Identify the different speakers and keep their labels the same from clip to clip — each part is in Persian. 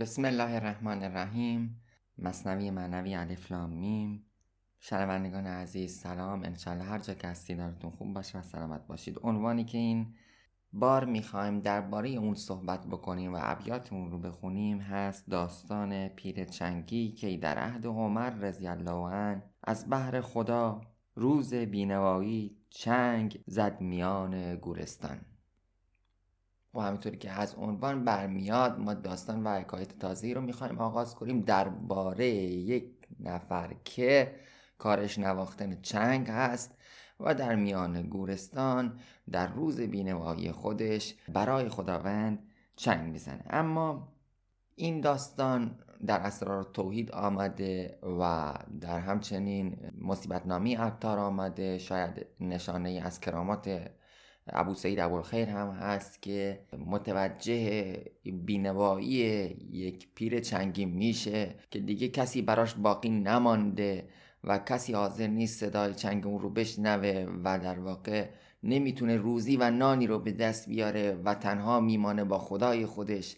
Speaker 1: بسم الله الرحمن الرحیم. مصنوی معنوی الف لام میم. شنوندگان عزیز سلام. انشالله هر جا که هستی دارتون خوب باشه و سلامت باشید. عنوانی که این بار می‌خوایم درباره اون صحبت بکنیم و ابیات اون رو بخونیم هست داستان پیر چنگی که در عهد عمر رضی الله عنه از بحر خدا روز بینوایی چنگ زد میان گورستان. و همینطوری که از عنوان برمیاد ما داستان و حکایت تازهی رو می‌خوایم آغاز کنیم درباره یک نفر که کارش نواختن چنگ هست و در میان گورستان در روز بینوایی خودش برای خداوند چنگ می‌زنه. اما این داستان در اسرار توحید آمده و در همچنین مصیبت نامی عطار آمده. شاید نشانه از کرامات ابو سعید ابوالخیر هم هست که متوجه بینوایی یک پیر چنگی میشه که دیگه کسی براش باقی نمانده و کسی حاضر نیست صدای چنگ اون رو بشنوه و در واقع نمی‌تونه روزی و نانی رو به دست بیاره و تنها میمانه با خدای خودش.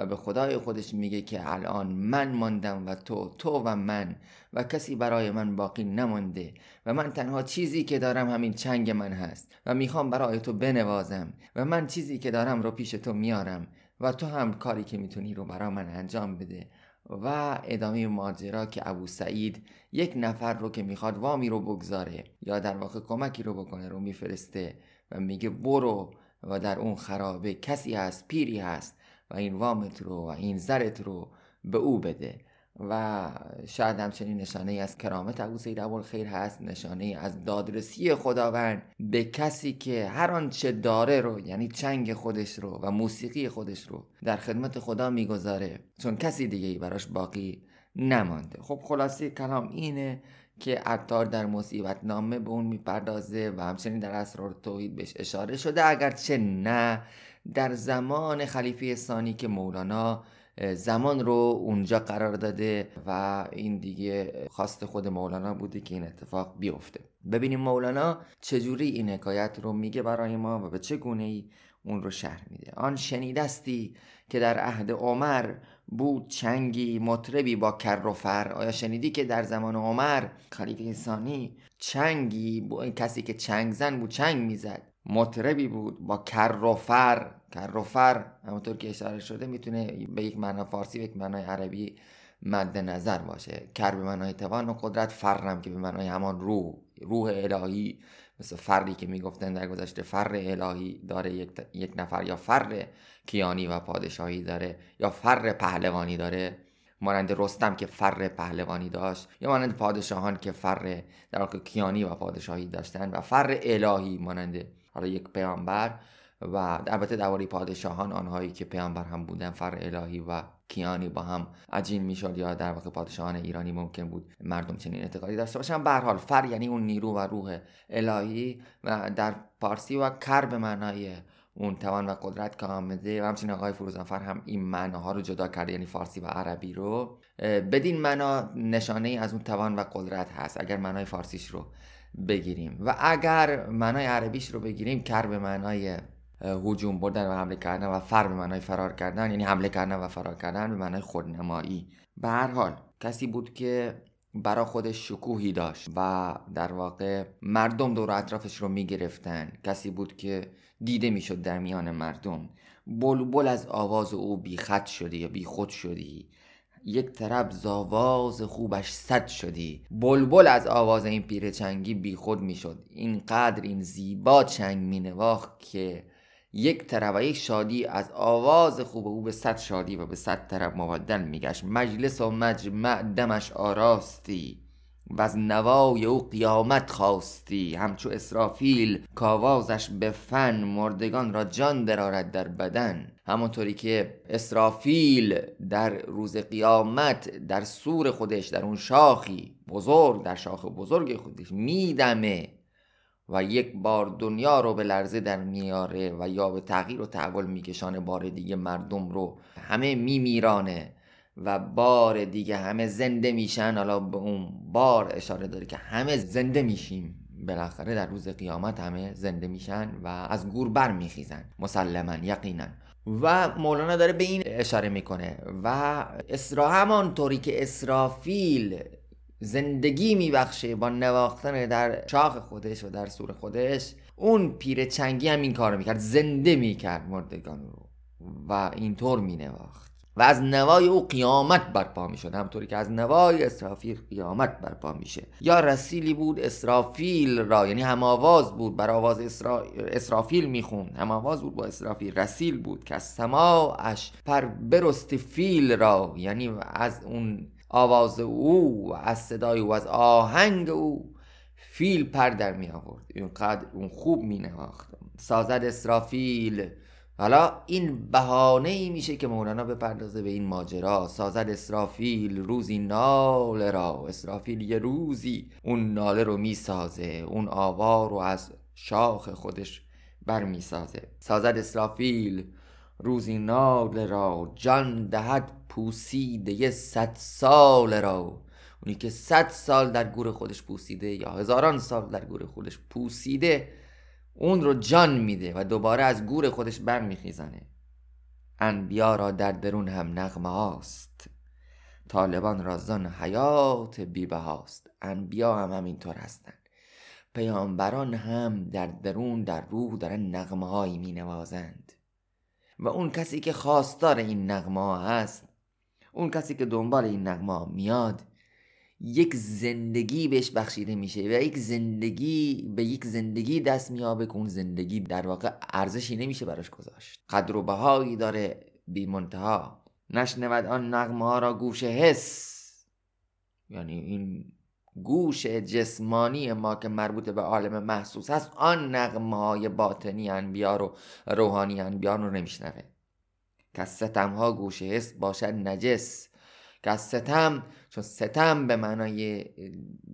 Speaker 1: و به خدای خودش میگه که الان من ماندم و تو تو و من و کسی برای من باقی نمانده و من تنها چیزی که دارم همین چنگ من هست و می‌خوام برای تو بنوازم و من چیزی که دارم رو پیش تو میارم و تو هم کاری که می‌تونی رو برای من انجام بده. و ادامه ماجرا که ابو سعید یک نفر رو که می‌خواد وامی رو بگذاره یا در واقع کمکی رو بکنه رو میفرسته و میگه برو و در اون خرابه کسی هست پیری هست و این وامت رو و این زرت رو به او بده. و شاید همچنین نشانه از کرامت ابو سید خیر هست نشانه از دادرسی خداوند به کسی که هر آنچه داره رو یعنی چنگ خودش رو و موسیقی خودش رو در خدمت خدا می‌گذاره چون کسی دیگه ای براش باقی نمانده. خب خلاصه کلام اینه که عطار در مصیبت نامه به اون می‌پردازه و همچنین در اسرار توحید بهش اشاره شده. اگرچه نه در زمان خلیفه ثانی که مولانا زمان رو اونجا قرار داده و این دیگه خواست خود مولانا بوده که این اتفاق بیفته. ببینیم مولانا چجوری این حکایت رو میگه برای ما و به چه گونه ای اون رو شهر میده. آن شنیدستی که در عهد عمر بود چنگی مطربی با کر و فر. آیا شنیدی که در زمان عمر خلیفه ثانی چنگی کسی که چنگ زن بود چنگ می‌زد؟ مطربی بود با کر و فر کر و فر همونطور که اشاره شده می‌تونه به یک معنا فارسی و یک معنای عربی مد نظر باشه. فر به معنای توان و قدرت فرم که به معنای همان روح. روح الهی مثل فری که می‌گفتن در گذشته فر الهی داره یک, یک نفر یا فر کیانی و پادشاهی داره یا فر پهلوانی داره. مانند رستم که فر پهلوانی داشت یا مانند پادشاهان که فر در کیانی و پادشاهی داشتن و فر الهی مانند حالا یک پیامبر و البته درباره پادشاهان آنهایی که پیامبر هم بودن فر الهی و کیانی با هم عجین می‌شد یا در واقع پادشاهان ایرانی ممکن بود مردم چنین اعتقادی داشته باشن. به حال فر یعنی اون نیرو و روح الهی و در پارسی و کر به معنای اون توان و قدرت که آمده و همچنین آقای فروزانفر هم این معناها رو جدا کرده یعنی فارسی و عربی رو بدین معنا نشانه ای از اون توان و قدرت هست. اگر معنای فارسیش رو بگیریم. و اگر معنای عربیش رو بگیریم کر به معنای هجوم بردن و حمله کردن و فر به معنای فرار کردن یعنی حمله کردن و فرار کردن به معنای خودنمایی. به هر حال کسی بود که برا خودش شکوهی داشت و در واقع مردم دور اطرافش رو می‌گرفتن کسی بود که دیده می‌شد در میان مردم بلبل از آواز او بیخط شدی یا بیخود شدی یک طرب زاواز خوبش صد شدی. بلبل از آواز این پیر چنگی بیخود می‌شد اینقدر این زیبا چنگ مینواخت که یک طرب و یک شادی از آواز خوب او به صد شادی و به صد طرب مبدل میگشت مجلس و مجمع دمش آراستی. و از نوای او قیامت خواستی. همچو اسرافیل کاوازش به فن مردگان را جان درارد در بدن. همونطوری که اسرافیل در روز قیامت در سور خودش در اون شاخی بزرگ در شاخ بزرگ خودش میدمه و یک بار دنیا رو به لرزه در میاره و یا به تغییر و تحول میکشانه بار دیگه مردم رو همه میمیرانه. و بار دیگه همه زنده میشن. حالا به اون بار اشاره داره که همه زنده میشیم. بالاخره در روز قیامت همه زنده میشن و از گور بر میخیزن مسلما یقینا. و مولانا داره به این اشاره می‌کنه. و اسرا همانطوری که اسرافیل زندگی میبخشه با نواختن در شاخ خودش و در سور خودش اون پیر چنگی هم این کار می‌کرد. زنده می‌کرد مردگان رو. و اینطور مینواخت. و از نوای او قیامت برپا می‌شد. همطوری که از نوای اسرافیل قیامت برپا میشه. یا رسیلی بود اسرافیل را یعنی هم آواز بود بر آواز اسرا... اسرافیل می‌خوند. هم آواز بود با اسرافیل. رسیل بود که از سماعش پر برست فیل را یعنی از اون آواز او از صدای او از آهنگ او فیل پر در می آورد قدر اون خوب می نواخت سازد اسرافیل حالا این بهانه ای میشه که مولانا بپردازه به این ماجرا. سازد اسرافیل روزی ناله را. اسرافیل یه روزی اون ناله رو می‌سازه. اون آوار رو از شاخ خودش بر می‌سازه سازد اسرافیل روزی ناله را. جان دهد پوسیده یه صد سال را. اونی که صد سال در گور خودش پوسیده یا هزاران سال در گور خودش پوسیده اون رو جان میده و دوباره از گور خودش برمیخیزنه انبیا را در درون هم نغمه هاست. طالبان را زن حیات بیبه هاست انبیا هم همینطور هستن پیامبران هم در درون در روح دارن نغمه هایی می نوازند و اون کسی که خواستار این نغمه ها هست اون کسی که دنبال این نغمه میاد یک زندگی بهش بخشیده میشه و یک زندگی به یک زندگی دست میابه که اون زندگی در واقع ارزشی نمیشه براش گذاشت. قدر و بهایی داره بی منتها. نشنود آن نغمه ها را گوش حس. یعنی این گوش جسمانی ما که مربوط به عالم محسوس هست آن نغمه های باطنی انبیا رو روحانی انبیا رو نمیشنوه. که ستم ها گوش حس باشد نجس. که از ستم چون ستم به معنای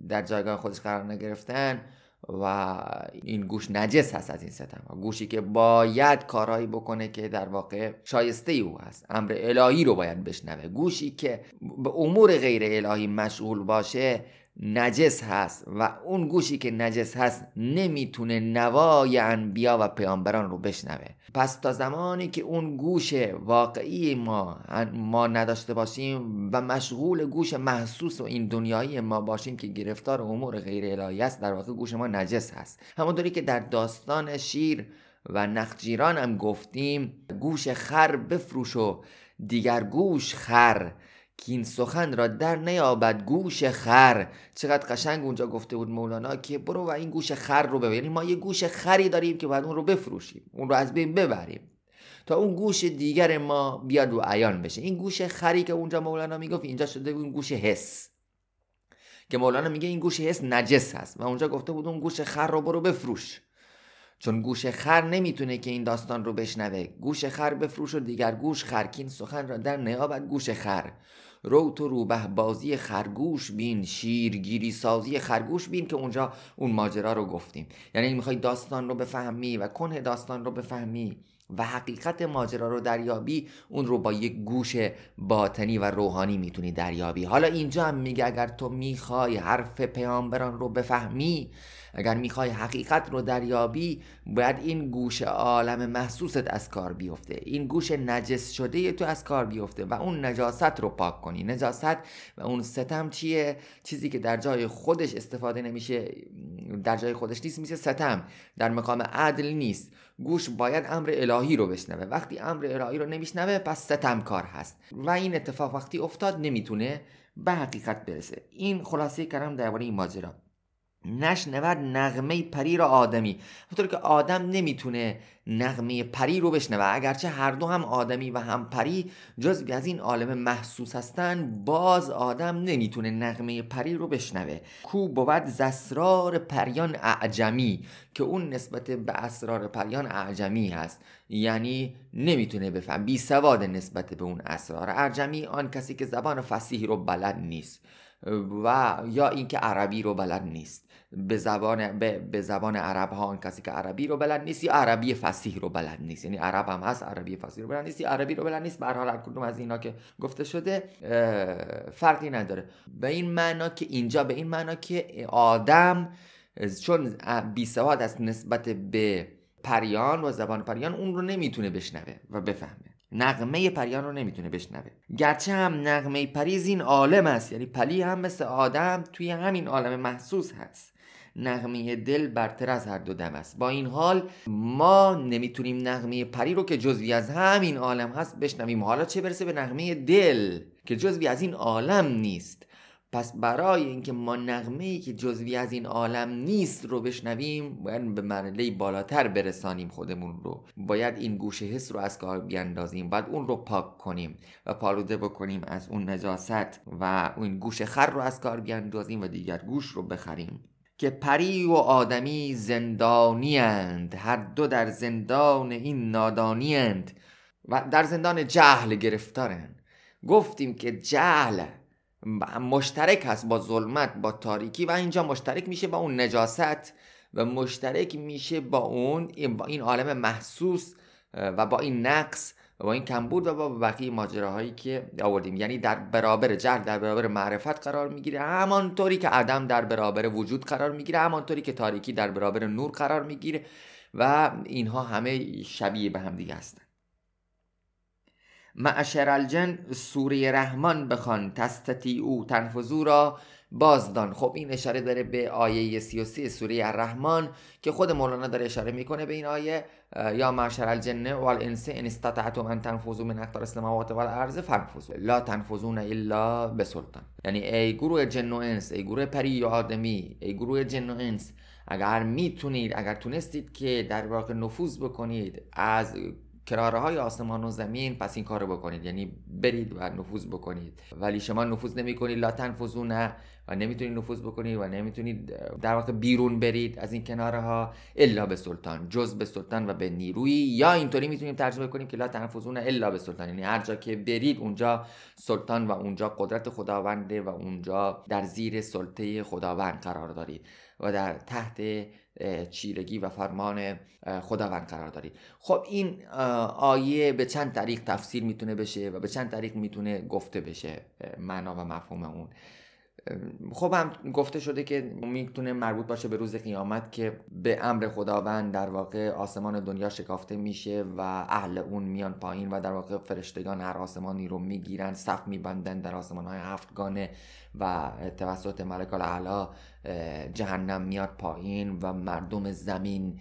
Speaker 1: در جایگاه خودش قرار نگرفتن و این گوش نجس هست از این ستم ها. گوشی که باید کارهایی بکنه که در واقع شایسته او هست. امر الهی رو باید بشنوه. گوشی که به امور غیر الهی مشغول باشه نجس هست و اون گوشی که نجس هست نمی‌تونه نوای انبیا و پیامبران رو بشنوه. پس تا زمانی که اون گوش واقعی ما ما نداشته باشیم و مشغول گوش محسوس و این دنیایی ما باشیم که گرفتار امور غیر الهی است در واقع گوش ما نجس هست. همونطوری که در داستان شیر و نخجیران هم گفتیم گوش خر بفروش و دیگر گوش خر. که این سخن را در نیابد گوش خر. چقدر قشنگ اونجا گفته بود مولانا که برو و این گوش خر رو ببر یعنی ما یه گوش خری داریم که باید اون رو بفروشیم اون رو از بین ببریم. تا اون گوش دیگر ما بیاد و عیان بشه. این گوش خری که اونجا مولانا می‌گفت اینجا شده اون گوش حس. که مولانا میگه این گوش حس نجس هست و اونجا گفته بود اون گوش خر رو برو بفروش. چون گوش خر نمی‌تونه که این داستان رو بشنوه. گوش خر بفروش و دیگر گوش خرکین سخن را در نیابد گوش خر. رو تو روبه بازی خرگوش بین. شیرگیری سازی خرگوش بین که اونجا اون ماجرا رو گفتیم. یعنی می‌خوای داستان رو بفهمی و کنه داستان رو بفهمی و حقیقت ماجرا رو دریابی اون رو با یک گوش باطنی و روحانی می‌تونی دریابی. حالا اینجا هم میگه اگر تو می‌خوای حرف پیامبران رو بفهمی اگر می‌خوای حقیقت رو دریابی باید این گوش عالم محسوست از کار بیفته. این گوش نجس شده تو از کار بیفته و اون نجاست رو پاک کنی. نجاست و اون ستم چیه؟ چیزی که در جای خودش استفاده نمیشه در جای خودش نیست میشه ستم. در مقام عدل نیست. گوش باید امر الهی رو بشنوه. وقتی امر الهی رو نمیشنوه پس ستم کار هست. و این اتفاق وقتی افتاد نمی‌تونه به حقیقت برسه. این خلاصه کردم درباره این ماجرا. نشنود نغمه پری را آدمی. همطور که آدم نمی‌تونه نغمه پری رو بشنوه. اگرچه هر دو هم آدمی و هم پری جزوی از این عالم محسوس هستن باز آدم نمی‌تونه نغمه پری رو بشنوه. کو بود زسرار پریان اعجمی که اون نسبت به اسرار پریان اعجمی هست. یعنی نمی‌تونه بفهم. بی سواد نسبت به اون اسرار اعجمی آن کسی که زبان فسیحی رو بلد نیست و یا اینکه عربی رو بلد نیست. به زبان به, به زبان عرب ها اون کسی که عربی رو بلد نیست یا عربی فصیح رو بلد نیست. یعنی عرب هم هست عربی فصیح رو بلد نیست عربی رو بلد نیست. به هر کدوم از اینا که گفته شده فرقی نداره. به این معنا که اینجا به این معنا که آدم چون بی سواد است نسبت به پریان و زبان پریان اون رو نمی‌تونه بشنوه و بفهمه. نغمه پریان رو نمی‌تونه بشنوه. گرچه هم نغمه پریز این عالم است. یعنی پلی هم مثل آدم توی همین عالم محسوس هست. نغمه دل برتر از هر دو دم است. با این حال ما نمی‌تونیم نغمه پری رو که جزوی از همین عالم هست بشنویم. حالا چه برسه به نغمه دل که جزوی از این عالم نیست؟ پس برای اینکه ما نغمه ای که جزوی از این عالم نیست رو بشنویم باید به مرحله بالاتر برسانیم خودمون رو. باید این گوش حس رو از کار بیاندازیم. باید اون رو پاک کنیم و پالوده بکنیم از اون نجاست و اون گوش خر رو از کار بیاندازیم و دیگر گوش رو بخریم. که پری و آدمی زندانی هر دو در زندان این نادانی و در زندان جهل گرفتارند. گفتیم که جهل مشترک هست با ظلمت با تاریکی و اینجا مشترک میشه با اون نجاست و مشترک میشه با اون با این عالم محسوس و با این نقص با این کمبود و با بقیه ماجراهایی که آوردیم. یعنی در برابر جهل در برابر معرفت قرار می‌گیره. همانطوری که عدم در برابر وجود قرار می‌گیره همانطوری که تاریکی در برابر نور قرار می‌گیره و اینها همه شبیه به هم دیگه هستن. معشر الجن سوره رحمان بخوان تستتی او تنفذو را بازدان خب این اشاره داره به آیه 33 سوره الرحمن که خود مولانا داره اشاره می‌کنه به این آیه. یا معشر الجن والانس ان استطعتم ان تنفذوا من اقطار السماوات والارض فانفذوا. لا تنفذون الا بسلطان. یعنی ای گروه جن و انس ای گروه پری و آدمی ای گروه جن و انس اگر می‌تونید اگر تونستید که در واقع نفوذ بکنید از کراره های آسمان و زمین پس این کارو بکنید. یعنی برید و نفوذ بکنید. ولی شما نفوذ نمی کنید لا تنفذون و نمی‌تونید نفوذ بکنید و نمی‌تونید در واقع بیرون برید از این کناره ها الا به سلطان جز به سلطان و به نیروی. یا اینطوری می‌تونیم ترجمه کنیم که لا تنفذون الا به سلطان. یعنی هر جا که برید اونجا سلطان و اونجا قدرت خداونده و اونجا در زیر سلطه خداوند قرار دارید و در تحت چیرگی و فرمان خداوند قرار دارید خب این آیه به چند طریق تفسیر می‌تونه بشه و به چند طریق می‌تونه گفته بشه معنا و مفهوم اون. خب هم گفته شده که می‌تونه مربوط باشه به روز قیامت که به امر خداوند در واقع آسمان دنیا شکافته میشه و اهل اون میان پایین و در واقع فرشتگان هر آسمانی رو می‌گیرن صف میبندن در آسمان های هفتگانه. و توسط ملک الاعلا جهنم میاد پایین و مردم زمین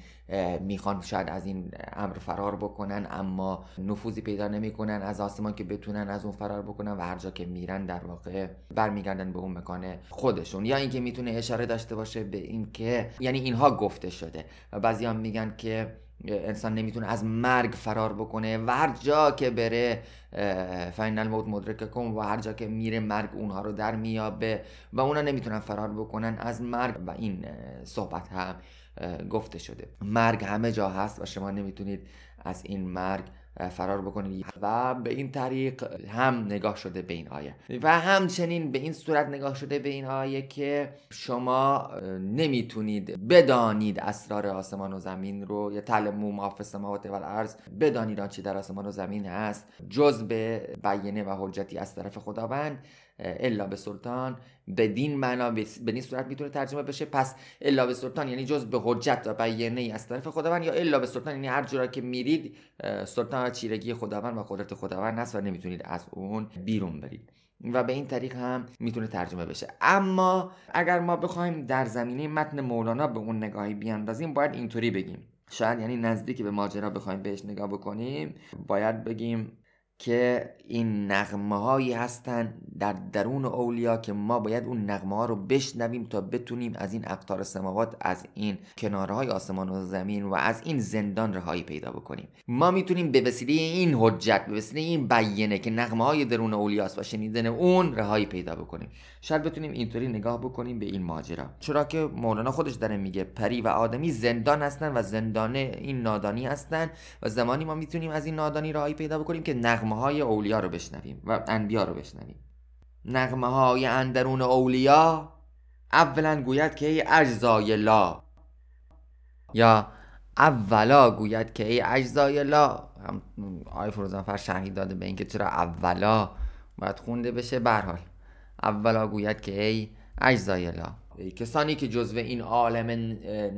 Speaker 1: می‌خوان شاید از این امر فرار بکنن اما نفوذی پیدا نمی‌کنن از آسمان که بتونن از اون فرار بکنن و هر جا که میرن در واقع برمیگردن به اون مکان خودشون. یا اینکه می‌تونه اشاره داشته باشه به اینکه یعنی اینها گفته شده و بعضی هم میگن که انسان نمی‌تونه از مرگ فرار بکنه و هر جا که بره فاینال الموت مدرک کن و هر جا که میره مرگ اونها رو در میابه و اونا نمی‌تونن فرار بکنن از مرگ. و این صحبت هم گفته شده. مرگ همه جا هست و شما نمی‌تونید از این مرگ فرار بکنید و به این طریق هم نگاه شده به این آیه. و همچنین به این صورت نگاه شده به این آیه که شما نمی‌تونید بدانید اسرار آسمان و زمین رو. یا تعلمو ما فی السماوات و الارض بدانید آنچه در آسمان و زمین هست. جز به بیانه و حجتی از طرف خداوند. الا به سلطان بدین معنا به صورت می‌تونه ترجمه بشه. پس الا به سلطان یعنی جز به حجت و بیانه از طرف خداوند یا الا به سلطان یعنی هر جورا که میرید سلطان و چیرگی خداوند و قدرت خداوند هست و نمی‌تونید از اون بیرون برید. و به این طریق هم می‌تونه ترجمه بشه. اما اگر ما بخوایم در زمینه متن مولانا به اون نگاهی بیاندازیم باید اینطوری بگیم. شاید یعنی نزدیک به ماجرا بخوایم بهش نگاه بکنیم باید بگیم که این نغمه هایی هستن در درون اولیا که ما باید اون نغمه ها رو بشنویم تا بتونیم از این اقطار سماوات از این کناره های آسمان و زمین و از این زندان رهایی پیدا بکنیم. ما می‌تونیم به وسیله این حجت به وسیله این بیانه که نغمه های درون اولیاست و شنیدن اون رهایی پیدا بکنیم. شاید بتونیم اینطوری نگاه بکنیم به این ماجرا. چرا که مولانا خودش داره میگه پری و آدمی زندان هستن و زندان این نادانی هستن و زمانی ما می‌تونیم از این نادانی رهایی پیدا بکنیم که نغمه های اولیا رو بشنویم و انبیا رو بشنویم. نغمه های اندرون اولیا اولا گوید که ای اجزای لا. یا اولا گوید که ای اجزای لا. هم آی فروزانفر شهید داده به اینکه چرا اولا باید خونده بشه. برحال اولا گوید که ای اجزای لا. کسانی که جزو این عالم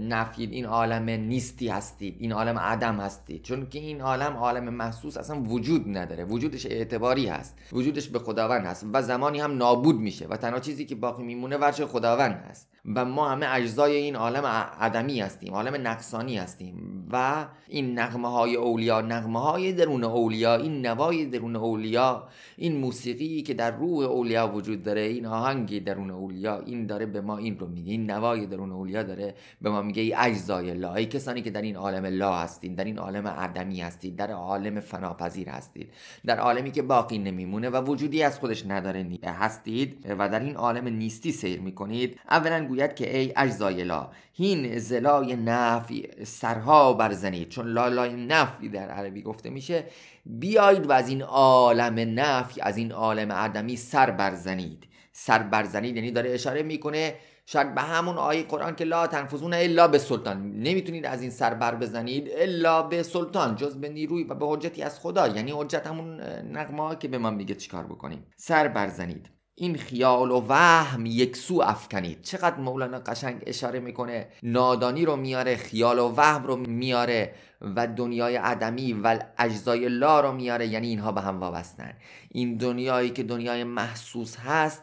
Speaker 1: نفی این عالم نیستی هستید این عالم عدم هستید. چون که این عالم عالم محسوس اصلا وجود نداره. وجودش اعتباری هست. وجودش به خداوند هست و زمانی هم نابود میشه و تنها چیزی که باقی میمونه ورچه خداوند هست. و ما همه اجزای این عالم عدمی هستیم عالم نقصانی هستیم. و این نغمه های اولیا نغمه های درون اولیا این نوای درون اولیا این موسیقی که در روح اولیا وجود داره این آهنگی درون اولیا این داره به ما رو میگه این نوای درون اولیا داره به ما میگه ای اجزای الله ای کسانی که در این عالم الله هستید در این عالم عدمی هستید در عالم فناپذیر هستید در عالمی که باقی نمیمونه و وجودی از خودش نداره هستید و در این عالم نیستی سیر می‌کنید. اولا گوید که ای اجزای الله هین زلای نفی سرها برزنید. چون لالای نفی در عربی گفته میشه بیایید و از این عالم نفی از این عالم عدمی سر برزنید. سر برزنید یعنی داره اشاره می‌کنه شاید به همون آیه قرآن که لا تنفذون الا به سلطان. نمی‌تونید از این سر بر بزنید الا به سلطان جز به نیروی و به حجتی از خدا. یعنی حجت همون نغمه که به من میگه چیکار بکنیم. سر برزنید این خیال و وهم یک سو افکنید. چقدر مولانا قشنگ اشاره می‌کنه نادانی رو میاره خیال و وهم رو میاره و دنیای عدمی و اجزای لا رو میاره. یعنی اینها به هم وابستن. این دنیایی که دنیای محسوس هست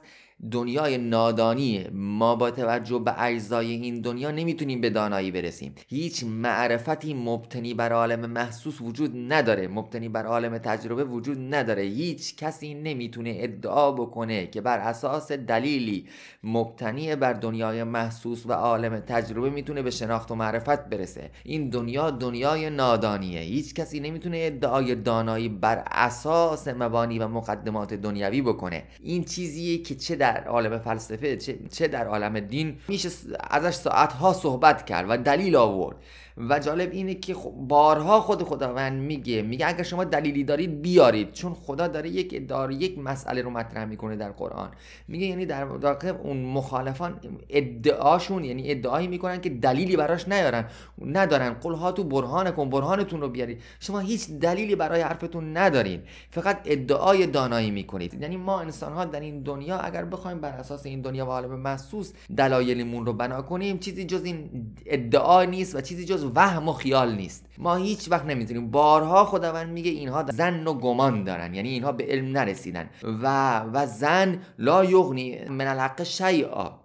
Speaker 1: دنیای نادانیه ما با توجه به اجزای این دنیا نمی‌تونیم به دانایی برسیم. هیچ معرفتی مبتنی بر عالم محسوس وجود نداره. مبتنی بر عالم تجربه وجود نداره. هیچ کسی نمی‌تونه ادعا بکنه که بر اساس دلیلی مبتنی بر دنیای محسوس و عالم تجربه می‌تونه به شناخت و معرفت برسه. این دنیا دنیای نادانیه. هیچ کسی نمی‌تونه ادعای دانایی بر اساس مبانی و مقدمات دنیوی بکنه. این چیزیه که چه در عالم فلسفه چه در عالم دین میشه ازش ساعتها صحبت کرد و دلیل آورد. و جالب اینه که بارها خود خداوند میگه میگه اگر شما دلیلی دارید بیارید چون خدا داره یک داره یک مسئله رو مطرح می‌کنه در قرآن. میگه یعنی در واقع اون مخالفان ادعاشون یعنی ادعایی می‌کنن که دلیلی براش نیارن. ندارن. قل ها تو برهان کن برهانتون رو بیارید. شما هیچ دلیلی برای حرفتون ندارین. فقط ادعای دانایی می‌کنید. یعنی ما انسان ها در این دنیا اگر بخوایم بر اساس این دنیا و عالم محسوس دلایلمون رو بنا کنیم چیزی جز این ادعا نیست و چیزی جز وهم و خیال نیست. ما هیچ وقت نمی‌تونیم. بارها خداوند میگه اینها زن و گمان دارن. یعنی اینها به علم نرسیدن. و و زن لا یغنی من الحق شیئا.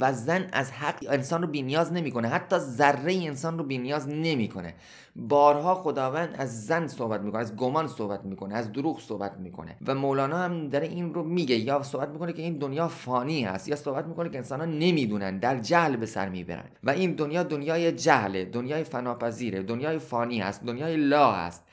Speaker 1: و زن از حق انسان رو بینیاز نمی‌کنه. حتی ذره انسان رو بینیاز نمی‌کنه. بارها خداوند از زن صحبت می‌کنه از گمان صحبت می‌کنه از دروغ صحبت می‌کنه. و مولانا هم داره این رو میگه یا صحبت می‌کنه که این دنیا فانی هست یا صحبت می‌کنه که انسان ها نمی‌دونن در جهل به سر می‌برن. و این دنیا دنیای جهله دنیای فناپذیره دنیای فانی هست دنیای لا هست.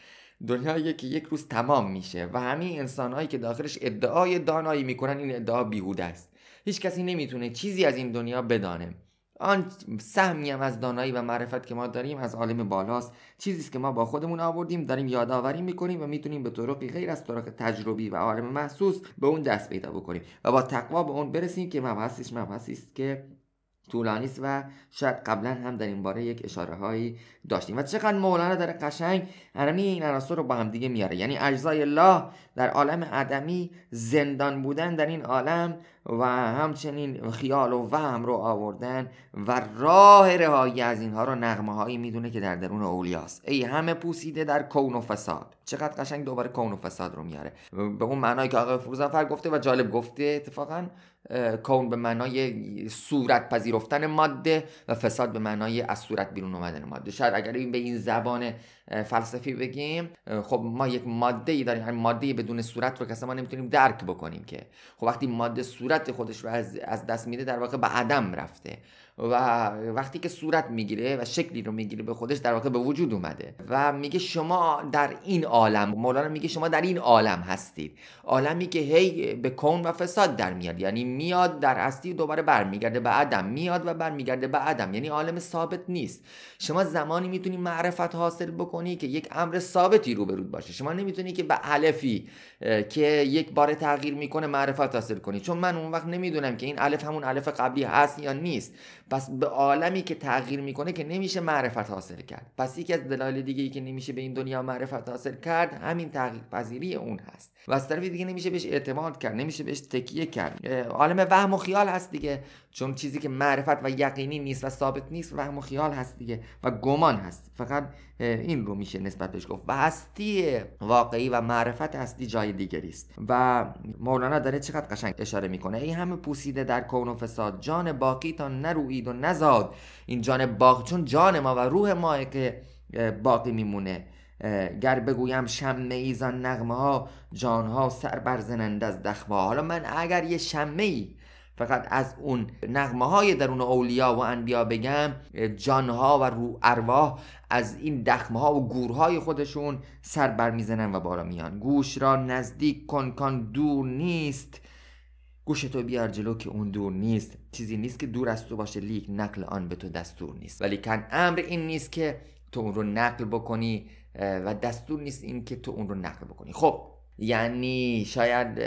Speaker 1: دنیایی که یک روز تمام میشه. و همین انسانهایی که داخلش ادعای دانایی می‌کنن این ادعا بیهوده است. هیچ کسی نمی‌تونه چیزی از این دنیا بدانه. آن سهمی هم از دانایی و معرفت که ما داریم از عالم بالاست. چیزی است که ما با خودمون آوردیم داریم یادآوری می‌کنیم و می‌تونیم به طرقی غیر از طرق تجربی و عالم محسوس به اون دست پیدا بکنیم و با تقوا به اون برسیم که مبحثش مبحثی است که طولانی است و شاید قبلا هم در این باره یک اشاره هایی داشتیم. و چقدر مولانا داره قشنگ همه این عناصر رو با هم دیگه میاره. یعنی اجزای الله در عالم عدمی زندان بودن در این عالم و همچنین خیال و وهم رو آوردن و راه رهایی از اینها رو نغمه هایی می‌دونه که در درون اولیاست. ای همه پوسیده در کون و فساد. چقدر قشنگ دوباره کون و فساد رو میاره. به اون معنایی که آقای فروزنفر گفته و جالب گفته اتفاقا کون به معنای صورت پذیرفتن ماده و فساد به معنای از صورت بیرون اومدن ماده. شاید اگر این به این زبان فلسفی بگیم خب ما یک ماده ای داریم یعنی ماده بدون صورت رو که ما نمی‌تونیم درک بکنیم که. خب وقتی ماده صورت خودش رو از دست میده در واقع به عدم رفته. و وقتی که صورت می‌گیره و شکلی رو می‌گیره به خودش در واقع به وجود اومده و میگه شما در این عالم مولانا میگه شما در این عالم هستید. عالمی که هی به کون و فساد در میاد یعنی میاد در هستی دوباره برمیگرده به عدم. میاد و برمیگرده به عدم یعنی عالم ثابت نیست. شما زمانی می‌تونی معرفت حاصل بکنی که یک امر ثابتی رو برود باشه. شما نمی‌تونی که به الفی که یک بار تغییر می‌کنه معرفت حاصل کنی. چون من اون وقت نمی‌دونم که این الف همون الف قبلی هست یا نیست. پس به عالمی که تغییر می‌کنه که نمیشه معرفت حاصل کرد. پس یکی از دلایل دیگه ای که نمیشه به این دنیا معرفت حاصل کرد همین تغییر پذیری اون هست. و از طرف دیگه نمیشه بهش اعتماد کرد نمیشه بهش تکیه کرد. عالم وهم و خیال هست دیگه. چون چیزی که معرفت و یقینی نیست و ثابت نیست وهم و خیال هست دیگه و گمان هست. فقط این رو میشه نسبت بهش گفت. و هستی واقعی و معرفت هستی جای دیگری است. و مولانا داره چقدر قشنگ اشاره می‌کنه. این همه پوسیده در کون و فساد جان باقی تا و نزاد. این جان باقی چون جان ما و روح ما که باقی میمونه. گر بگویم شمه ایزان نغمه ها جان ها سر برزنند از دخمه حالا من اگر یه شمه ای فقط از اون نغمه های درون اولیا و انبیا بگم جانها و رو ارواح از این دخمه ها و گورهای خودشون سر بر می‌زنن و بالا میان. گوش را نزدیک کن کان دور نیست. گوش تو بیار جلو که اون دور نیست. چیزی نیست که دور از تو باشه. لیک نقل آن به تو دستور نیست. ولی کن امر این نیست که تو اون رو نقل بکنی و دستور نیست این که تو اون رو نقل بکنی. خب یعنی شاید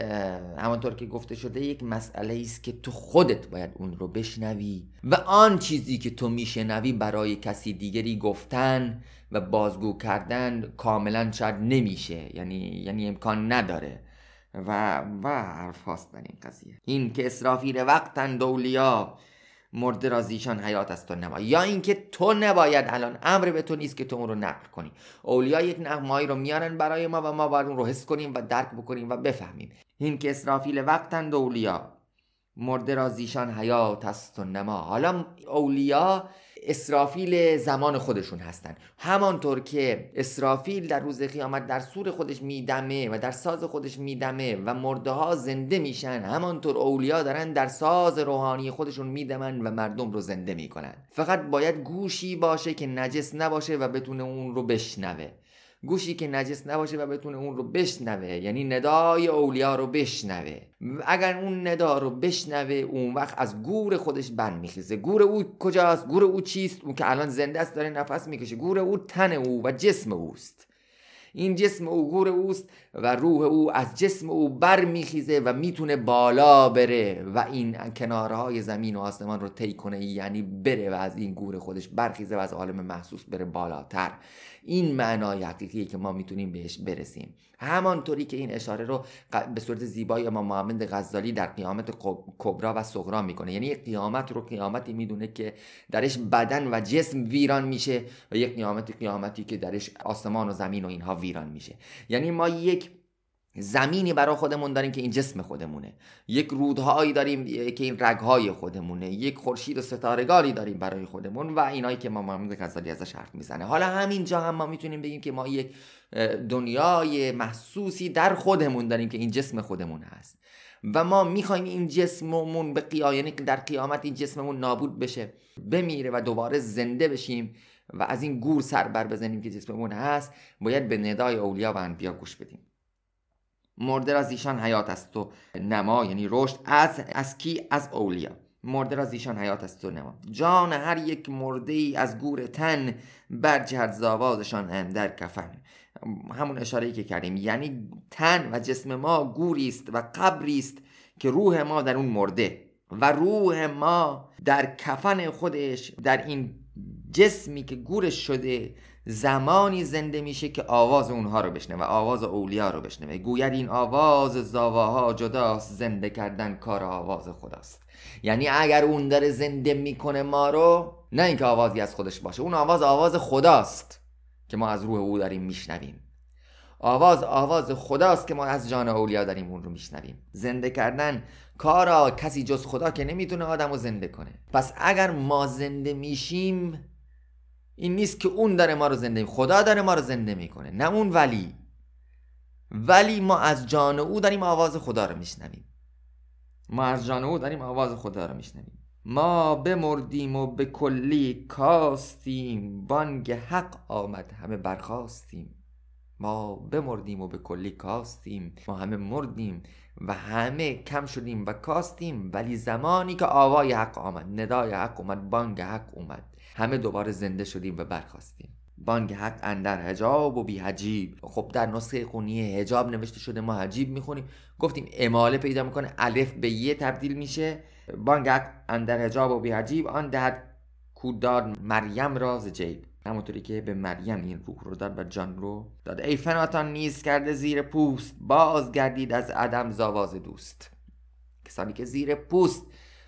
Speaker 1: همانطور که گفته شده یک مسئله است که تو خودت باید اون رو بشنوی و آن چیزی که تو میشنوی برای کسی دیگری گفتن و بازگو کردن کاملا شاید نمیشه. یعنی یعنی امکان نداره. و و حرف هاست در این قضیه. این که اسرافیل وقتن دولیا مرده را زیشان حیات از تو نما یا اینکه تو نباید الان. امر به تو نیست که تو اون رو نقل کنی. اولیا یک نغمایی رو میارن برای ما و ما باید اون رو حس کنیم و درک بکنیم و بفهمیم. این که اسرافیل وقتند اولیا مرده را زیشان حیات است و نما. حالا اولیا اسرافیل زمان خودشون هستن. همانطور که اسرافیل در روز قیامت در سور خودش میدمه و در ساز خودش میدمه و مرده ها زنده میشن همانطور اولیا دارن در ساز روحانی خودشون میدمن و مردم رو زنده می‌کنن. فقط باید گوشی باشه که نجس نباشه و بتونه اون رو بشنوه. گوشی که نجس نباشه و بتونه اون رو بشنوه. یعنی ندای اولیا رو بشنوه. اگر اون ندا رو بشنوه اون وقت از گور خودش بند میخیزه. گور او کجاست؟ گور او چیست؟ اون که الان زنده است داره نفس می‌کشه. گور او تن او و جسم اوست. این جسم او گور اوست و روح او از جسم او بر میخیزه و می‌تونه بالا بره و این کنارهای زمین و آسمان رو طی کنه. یعنی بره و از این گور خودش برخیزه و از عالم محسوس بره بالاتر. این معنای حقیقی که ما می‌تونیم بهش برسیم. همانطوری که این اشاره رو به صورت زیبایی امام محمد غزالی در قیامت کبرا و صغرا می‌کنه. یعنی یک قیامت رو قیامتی می‌دونه که درش بدن و جسم ویران میشه و یک قیامت قیامتی که درش آسمان و زمین و اینها ویران میشه. یعنی ما یک زمینی برای خودمون داریم که این جسم خودمونه. یک رودهایی داریم که این رگهای خودمونه. یک خورشید و ستارگانی داریم برای خودمون و اینایی که ما محمد غزالی ازش حرف می‌زنه. حالا همینجا هم ما می‌تونیم بگیم که ما یک دنیای محسوسی در خودمون داریم که این جسم خودمون هست. و ما می‌خوایم این جسممون به قیام یعنی در قیامت این جسممون نابود بشه بمیره و دوباره زنده بشیم و از این گور سر بر بزنیم که جسممون هست باید به ندای اولیا و انبیا گوش بدیم. مرده را زیشان حیات است و نما یعنی رشد از از کی؟ از اولیا. مرده را زیشان حیات است و نما. جان هر یک مرده ای از گور تن برجهد زاوازشان اندر کفن. همون اشاره که کردیم یعنی تن و جسم ما گوری است و قبری است که روح ما در اون مرده و روح ما در کفن خودش در این جسمی که گورش شده زمانی زنده میشه که آواز اونها رو بشنوه آواز اولیا رو بشنوه. گوید این آواز زاواها جداست زنده کردن کار آواز خداست. یعنی اگر اون داره زنده می‌کنه ما رو نه اینکه آوازی از خودش باشه اون آواز آواز خداست که ما از روح او داریم میشنویم. آواز آواز خداست که ما از جان اولیا داریم اون رو میشنویم. زنده کردن کارا کسی جز خدا که نمی‌تونه آدم رو زنده کنه. پس اگر ما زنده میشیم این نیست که اون داره ما رو زنده خدا داره ما رو زنده می‌کنه نه اون ولی. ولی ما از جان او داریم آواز خدا رو میشنویم. ما از جان او داریم آواز خدا رو میشنویم. ما بمردیم و به کلی کاستیم. بانگ حق آمد همه برخواستیم ما بمردیم و به کلی کاستیم. ما همه مردیم و همه کم شدیم و کاستیم. ولی زمانی که آوای حق آمد ندای حق اومد بانگ حق اومد. همه دوباره زنده شدیم و برخواستیم بانگ حق اندر هجاب و بی حجیب. خب در نسخه خونی هجاب نوشته شده ما حجیب می‌خونیم. گفتیم اماله پیدا می‌کنه. الف به یه تبدیل میشه. بانگ حق اندر هجاب و بی حجیب. آن دهد کوداد مریم راز جیب. همونطوری که به مریم این روح رو داد و جان رو داد. ای فناتان نیز کرده زیر پوست. باز گردید از عدم زاواز دوست. کسانی که زیر پوست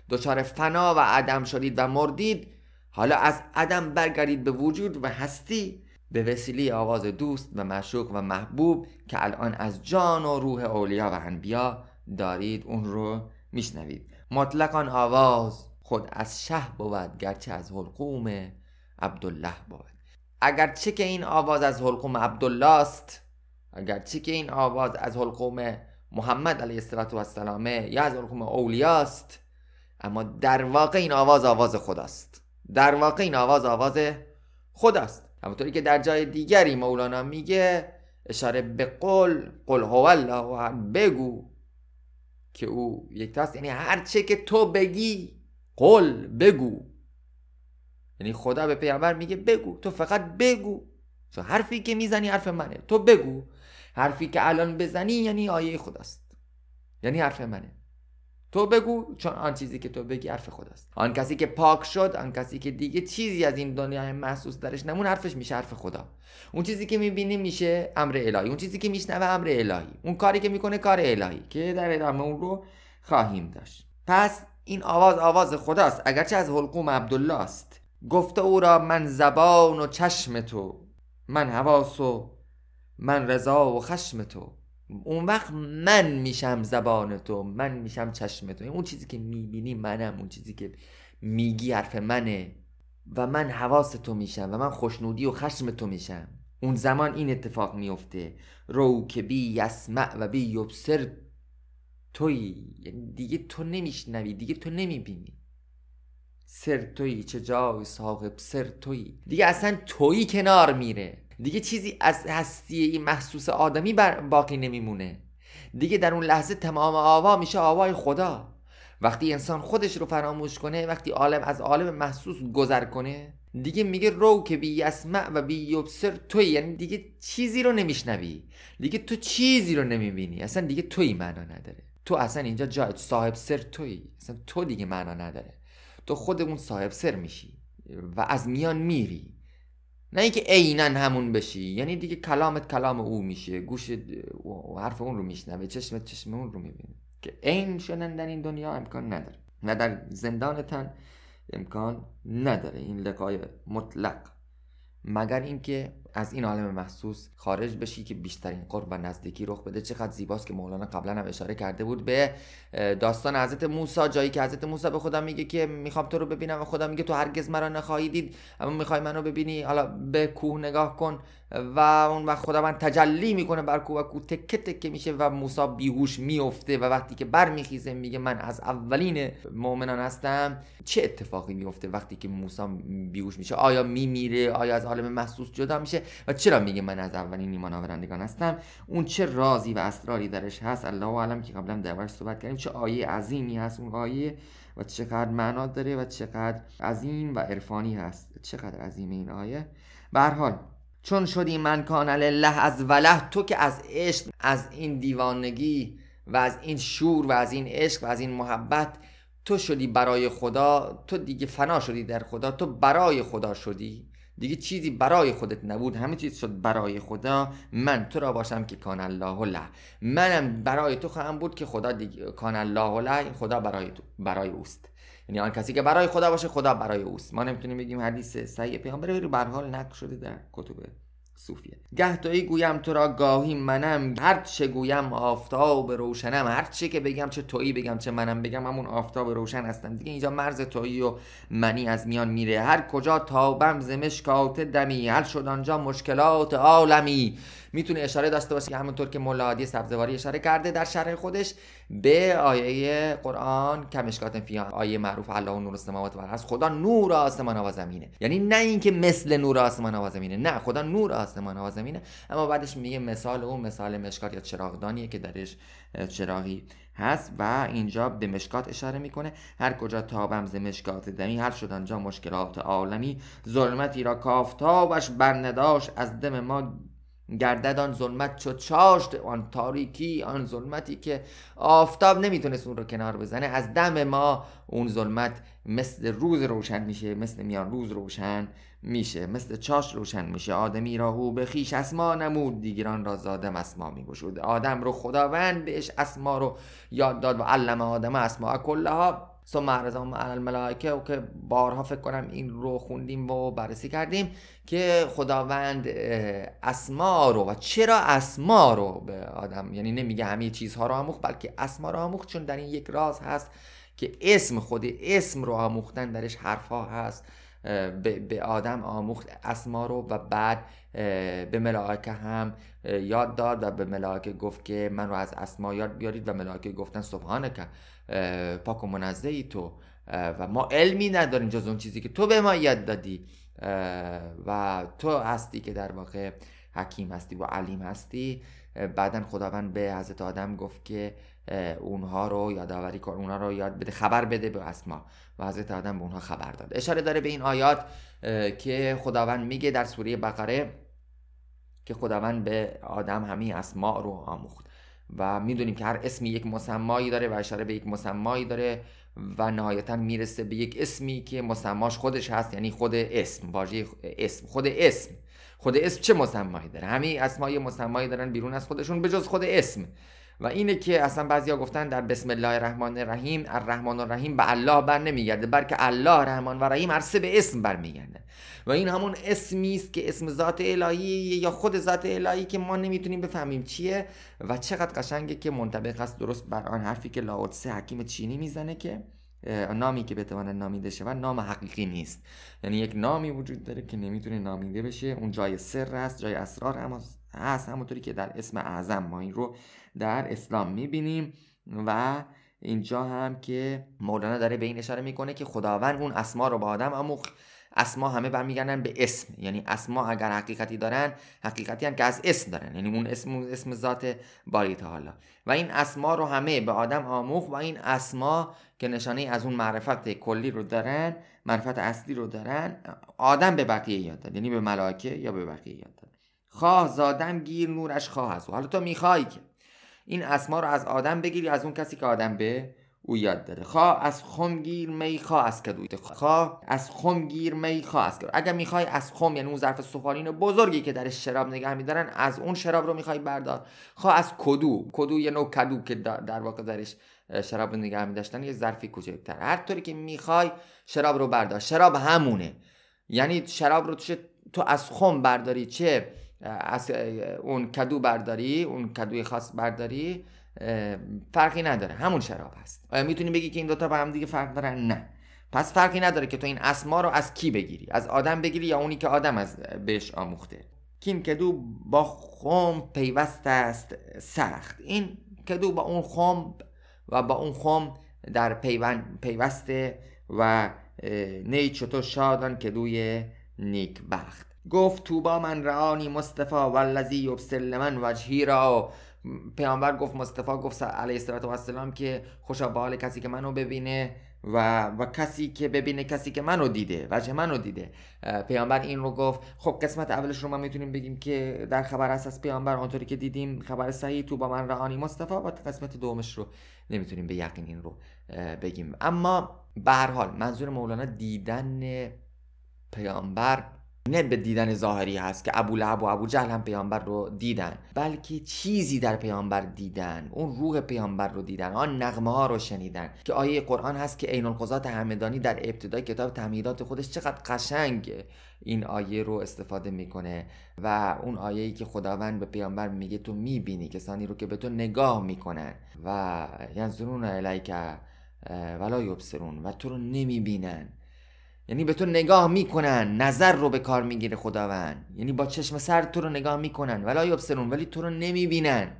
Speaker 1: دچار فنا و عدم شدید و مردید حالا از عدم برگردید به وجود و هستی به وسیله آواز دوست و معشوق و محبوب که الان از جان و روح اولیا و انبیا دارید اون رو میشنوید. مطلق آواز خود از شه بود گرچه از حلقوم عبدالله بود. اگرچه که این آواز از حلقوم عبدالله است اگرچه که این آواز از حلقوم محمد علیه السلام یا از حلقوم اولیاست اما در واقع این آواز آواز خداست. در واقع این آواز آواز خداست همونطوری که در جای دیگری مولانا میگه اشاره به قل قل هو الله بگو که او یکتاست یعنی هر چه که تو بگی قل بگو. یعنی خدا به پیامبر میگه بگو تو فقط بگو. تو حرفی که می‌زنی حرف منه تو بگو. حرفی که الان بزنی یعنی آیه خداست. یعنی حرف منه. تو بگو چون آن چیزی که تو بگی حرف خداست آن کسی که پاک شد آن کسی که دیگه چیزی از این دنیای محسوس درش نمون حرفش میشه حرف خدا. اون چیزی که می‌بینی میشه امر الهی. اون چیزی که میشنوه امر الهی. اون کاری که می‌کنه کار الهی که در ادامه اون رو خواهیم داشت. پس این آواز آواز خداست. اگرچه از حلقوم عبدالله است گفته او را من زبان و چشم تو من حواس و من رضا و خشم تو. اون وقت من میشم زبان تو من میشم چشم تو. اون چیزی که می‌بینی منم اون چیزی که میگی حرف منه. و من حواس تو میشم و من خوشنودی و خشم تو میشم. اون زمان این اتفاق میفته رو که بی یسمع و بی یبسر توی یعنی دیگه تو نمیشنوی دیگه تو نمی‌بینی. سر توی چه جای صاحب سر توی دیگه اصلا توی کنار میره. دیگه چیزی از هستی این محسوس آدمی باقی نمیمونه. دیگه در اون لحظه تمام آوا میشه آوای خدا. وقتی انسان خودش رو فراموش کنه وقتی عالم از عالم محسوس گذر کنه دیگه میگه رو که بی اسمع و بی یبسر توی. یعنی دیگه چیزی رو نمیشنوی. دیگه تو چیزی رو نمی‌بینی. اصلا دیگه توی معنا نداره. تو اصلا اینجا جای صاحب سر توی. اصلا تو دیگه معنا نداره. تو خودمون صاحب سر میشی و از میان میری. نه اینکه عینا همون بشی یعنی دیگه کلامت کلام او میشه گوش حرف اون رو میشنوه چشمت چشم اون رو می‌بینه. که عین شدن در این دنیا امکان نداره. نه در زندان تن امکان نداره. این لقای مطلق. مگر اینکه از این عالم محسوس خارج بشی که بیشترین قرب و نزدیکی رخ بده. چقدر زیباست که مولانا قبلا هم اشاره کرده بود به داستان حضرت موسی جایی که حضرت موسی به خدا میگه که می‌خوام تو رو ببینم و خدا میگه تو هرگز مرا نخواهی دید اما می‌خوای منو ببینی حالا به کوه نگاه کن. و اون وقت خداوند تجلی می‌کنه بر کوه و کوه تکه تکه میشه و موسی بیهوش میفته و وقتی که برمیخیزه میگه من از اولین مؤمنان هستم. چه اتفاقی میفته وقتی که موسی بیهوش میشه؟ آیا میمیره؟ آیا از عالم محسوس جدا میشه؟ و چرا میگه من از اولین ایمان آورندگان هستم؟ اون چه رازی و اسراری درش هست الله عالم که قبلا دربارش صحبت کردیم چه آیه عظیمی هست اون آیه و چقدر معنا داره و چقدر عظیم و عرفانی هست. چقدر عظیم این آیه؟ به حال چون شدی من کان الله از وله تو که از عشق از این دیوانگی و از این شور و از این عشق و از این محبت تو شدی برای خدا تو دیگه فنا شدی در خدا تو برای خدا شدی. دیگه چیزی برای خودت نبود. همه چیز شد برای خدا. من تو را باشم که کان الله له. منم برای تو خواهم بود که خدا دیگه کان الله له. خدا برای تو برای اوست. یعنی آن کسی که برای خدا باشه خدا برای اوست. ما نمی‌تونیم بگیم حدیث صحیح پیامبر به حال نقل شده در کتب صوفیه. گه توی گویم تو را گاهی منم. هر چه گویم آفتاب روشنم. هر چه که بگم چه تویی بگم چه منم بگم همون آفتاب روشن هستم. دیگه اینجا مرز تویی و منی از میان میره. هر کجا تابم زمشکات دمی هر شد آنجا مشکلات عالمی. می‌تونه اشاره داشته باشه همونطور که مولا عادی سبزواری اشاره کرده در شرح خودش به آیه قرآن کمشکات فی آیه معروف الله نور السماوات و از خدا نور آسمان و زمینه. یعنی نه اینکه مثل نور آسمان و زمینه. نه خدا نور آسمان و زمینه. اما بعدش میگه مثال اون مثال مشکات یا چراغدانیه که درش چراغی هست و اینجا به مشکات اشاره می‌کنه. هر کجا تابم ز مشکات دمی هر شد آنجا مشکلات عالمی. ظلمتی را کافتابش برنداشت از دم ما گردد آن ظلمت چو چاشت آن تاریکی آن ظلمتی که آفتاب نمی‌تونست اون رو کنار بزنه. از دم ما اون ظلمت مثل روز روشن میشه مثل میان روز روشن میشه مثل چاش روشن میشه. آدمی را او به خیش اسما نمود دیگران را زادم اسما میگشود. آدم رو خداوند بهش اسما رو یاد داد و علم آدم اسما کلها. ثم عرضهم علی الملائکه و که بارها فکر کنم این رو خوندیم و بررسی کردیم که خداوند اسما رو و چرا اسما رو به آدم یعنی نمیگه همه چیزها رو آموخت بلکه اسما رو آموخت چون در این یک راز هست که اسم خود اسم رو آموختن درش حرفها هست به آدم آموخت اسما رو و بعد به ملائکه هم یاد داد و به ملائکه گفت که من رو از اسما یاد بیارید و ملائکه گفتن سبحانه پاک و منزه ای تو. و ما علمی نداریم جز اون چیزی که تو به ما یاد دادی. و تو هستی که در واقع حکیم هستی و علیم هستی. بعدا خداوند به حضرت آدم گفت که اونها رو یادآوری کن اونها رو یاد بده خبر بده به اسما. و حضرت آدم به اونها خبر داد. اشاره داره به این آیات که خداوند میگه در سوره بقره که خداوند به آدم همین اسماء رو آموخت و می‌دونیم که هر اسمی یک مسمایی داره و اشاره به یک مسمایی داره و نهایتا می‌رسه به یک اسمی که مسماش خودش هست یعنی خود اسم واژه اسم خود اسم. خود اسم چه مسمایی داره؟ همه اسمای مسمایی دارن بیرون از خودشون به جز خود اسم. و اینه که اصلا بعضیا گفتن در بسم الله الرحمن الرحیم الرحمن الرحیم به الله بر نمیگرده بلکه الله رحمان و رحیم هر سه به اسم برمیگرده. و این همون اسمی است که اسم ذات الهی یا خود ذات الهی که ما نمی‌تونیم بفهمیم چیه و چقدر قشنگه که منطبق است درست بر آن حرفی که لاوتسه حکیم چینی می‌زنه که نامی که بتواند نامیده شود نام حقیقی نیست. یعنی یک نامی وجود داره که نمی‌تونه نامیده بشه. اون جای سر است جای اسرار هم هست همونطوری که در اسم اعظم ما این رو در اسلام می‌بینیم و اینجا هم که مولانا داره به این اشاره می‌کنه که خداوند اون اسما رو با آدم آموخت. اسما همه برمیگردن به اسم. یعنی اسما اگر حقیقتی دارن حقیقتی هم که از اسم دارن. یعنی اون اسم اسم ذات باری تعالی و این اسما رو همه به آدم آموخت و این اسما که نشانه از اون معرفت کلی رو دارن معرفت اصلی رو دارن آدم به بقیه یاد داد. یعنی به ملائکه یا به بقیه یاد داد. خواه زادم گیر نورش خواه هست حالا تو می‌خوای که؟ این اسما رو از آدم بگیری از اون کسی که آدم به او یاد داره خواه از خمگیر می خواه از کدوی خواه از خمگیر می خواه از اگر می‌خوای از خم یعنی اون ظرف سفالین بزرگی که درش شراب نگه میدارن از اون شراب رو می‌خوای بردار. خواه از کدو. کدو یه نوع کدو که در واقع درش شراب رو نگه میداشتن یه ظرفی کوچکتر. هر طوری که می‌خوای شراب رو بردار. شراب همونه. یعنی شراب رو تو از خم برداری. چه؟ از اون کدو برداری اون کدوی خاص برداری فرقی نداره. همون شراب هست. آیا می‌تونی بگی که این دوتا با هم دیگه فرق دارن؟ نه. پس فرقی نداره که تو این اسما رو از کی بگیری؟ از آدم بگیری یا اونی که آدم از بهش آموخته؟ کین کدو با خم پیوست است سخت. این کدو با اون خم و با اون خم در پیوند پیوسته و نی چطور شادان کدوی نیک بخت گفت توبا من رعانی مصطفی والذی یبصر من وجهی را. پیامبر گفت مصطفی گفت علیه السلام که خوشا به حال کسی که منو ببینه و, و کسی که ببینه کسی که منو دیده وجه منو دیده. پیامبر این رو گفت. خب قسمت اولش رو ما می‌تونیم بگیم که در خبر اساس پیامبر اونطوری که دیدیم خبر صحیح تو با من رعانی مصطفی و قسمت دومش رو نمی‌تونیم به یقین این رو بگیم. اما به هر حال منظور مولانا دیدن پیامبر نه به دیدن ظاهری هست که ابو لعب و ابو جهل هم پیامبر رو دیدن بلکه چیزی در پیامبر دیدن اون روح پیامبر رو دیدن آن نغمه ها رو شنیدن که آیه قرآن هست که عین القضات همدانی در ابتدای کتاب تعمیدات خودش چقدر قشنگ این آیه رو استفاده می‌کنه و اون آیه ای که خداوند به پیامبر میگه تو می‌بینی کسانی رو که به تو نگاه می‌کنن و ینظرون الیک ولا یبصرون و تو رو نمی‌بینن. یعنی به تو نگاه می‌کنن نظر رو به کار می‌گیره خداوند. یعنی با چشم سر تو رو نگاه می‌کنن. ولا یبصرون ولی تو رو نمی‌بینن.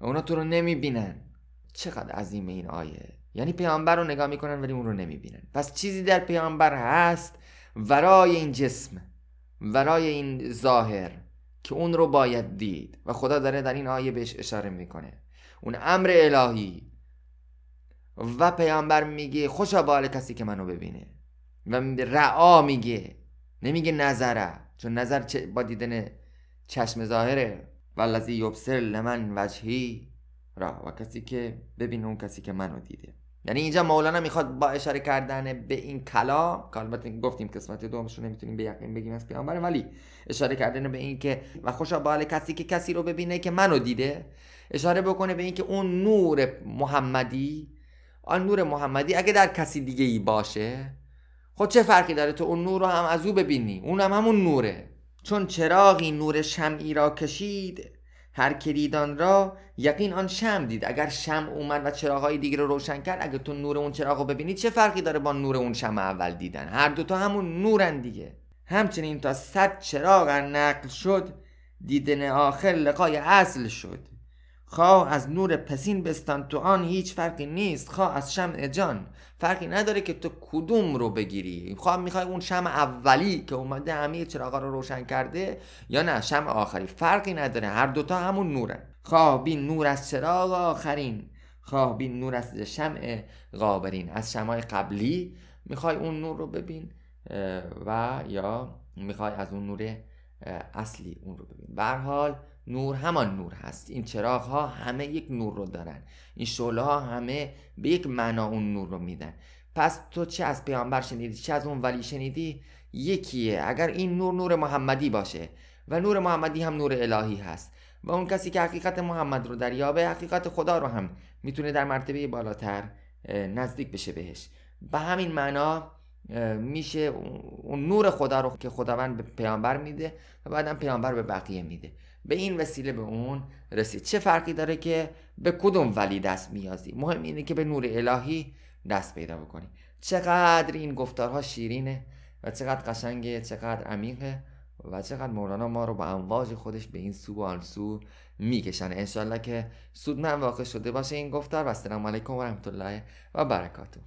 Speaker 1: اونا تو رو نمی‌بینن. چقدر عظیم این آیه. یعنی پیامبر رو نگاه می‌کنن ولی اون رو نمی‌بینن. پس چیزی در پیامبر هست ورای این جسم ورای این ظاهر که اون رو باید دید. و خدا داره در این آیه بهش اشاره می‌کنه. اون امر الهی و پیامبر میگه خوشا بال کسی که منو ببینه. و رعا میگه نمیگه نظره چون نظر با دیدن چشم ظاهره. والذی یبصر لمن وجهی را. و کسی که ببینه اون کسی که منو دیده. یعنی اینجا مولانا می‌خواد با اشاره کردن به این کلام که البته گفتیم قسمت دومش رو نمی‌تونیم به یقین بگیم از پیامبر ولی اشاره کردن به این که و خوشا بال کسی که کسی رو ببینه که منو دیده. اشاره بکنه به این که اون نور محمدی آن نور محمدی اگه در کسی دیگه ای باشه خب چه فرقی داره تو اون نور رو هم از او ببینی؟ اون هم همون نوره. چون چراغی نور شمعی را کشید هر کلیدان را یقین آن شم دید. اگر شم اومد و چراغهای دیگه رو روشن کرد اگه تو نور اون چراغ رو ببینی چه فرقی داره با نور اون شم اول دیدن؟ هر دوتا همون نورن دیگه. همچنین تا صد چراغ نقل شد دیدن آخر لقای اصل شد. خواه از نور پسین بستان تو آن هیچ فرقی نیست. خواه از شمع جان. فرقی نداره که تو کدوم رو بگیری. خواه می‌خوای اون شمع اولی که اومده همه چراغا رو روشن کرده یا نه؟ شمع آخری. فرقی نداره. هر دوتا همون نورن خواه بین نور از چراغ آخرین. خواه بین نور از شمع غابرین. از شمع قبلی می‌خوای اون نور رو ببین و یا می‌خوای از اون نور اصلی اون رو ببین. به حال نور همان نور هست. این چراغ ها همه یک نور رو دارن. این شعله ها همه به یک معنا اون نور رو میدن. پس تو چه از پیامبر شنیدی؟ چه از اون ولی شنیدی؟ یکیه. اگر این نور نور محمدی باشه و نور محمدی هم نور الهی هست و اون کسی که حقیقت محمد رو دریابه حقیقت خدا رو هم می‌تونه در مرتبه بالاتر نزدیک بشه بهش. به همین معنا میشه اون نور خدا رو که خداوند به پیامبر میده و بعدم پیامبر به بقیه میده. به این وسیله به اون رسید. چه فرقی داره که به کدوم ولی دست میازی؟ مهم اینه که به نور الهی دست پیدا بکنی. چقدر این گفتارها شیرینه و چقدر قشنگه چقدر عمیقه و چقدر مولانا ما رو با امواج خودش به این سو و آن سو می‌کشن. انشالله که سود من واقع شده باشه این گفتار. و السلام علیکم و رحمت الله و برکاته.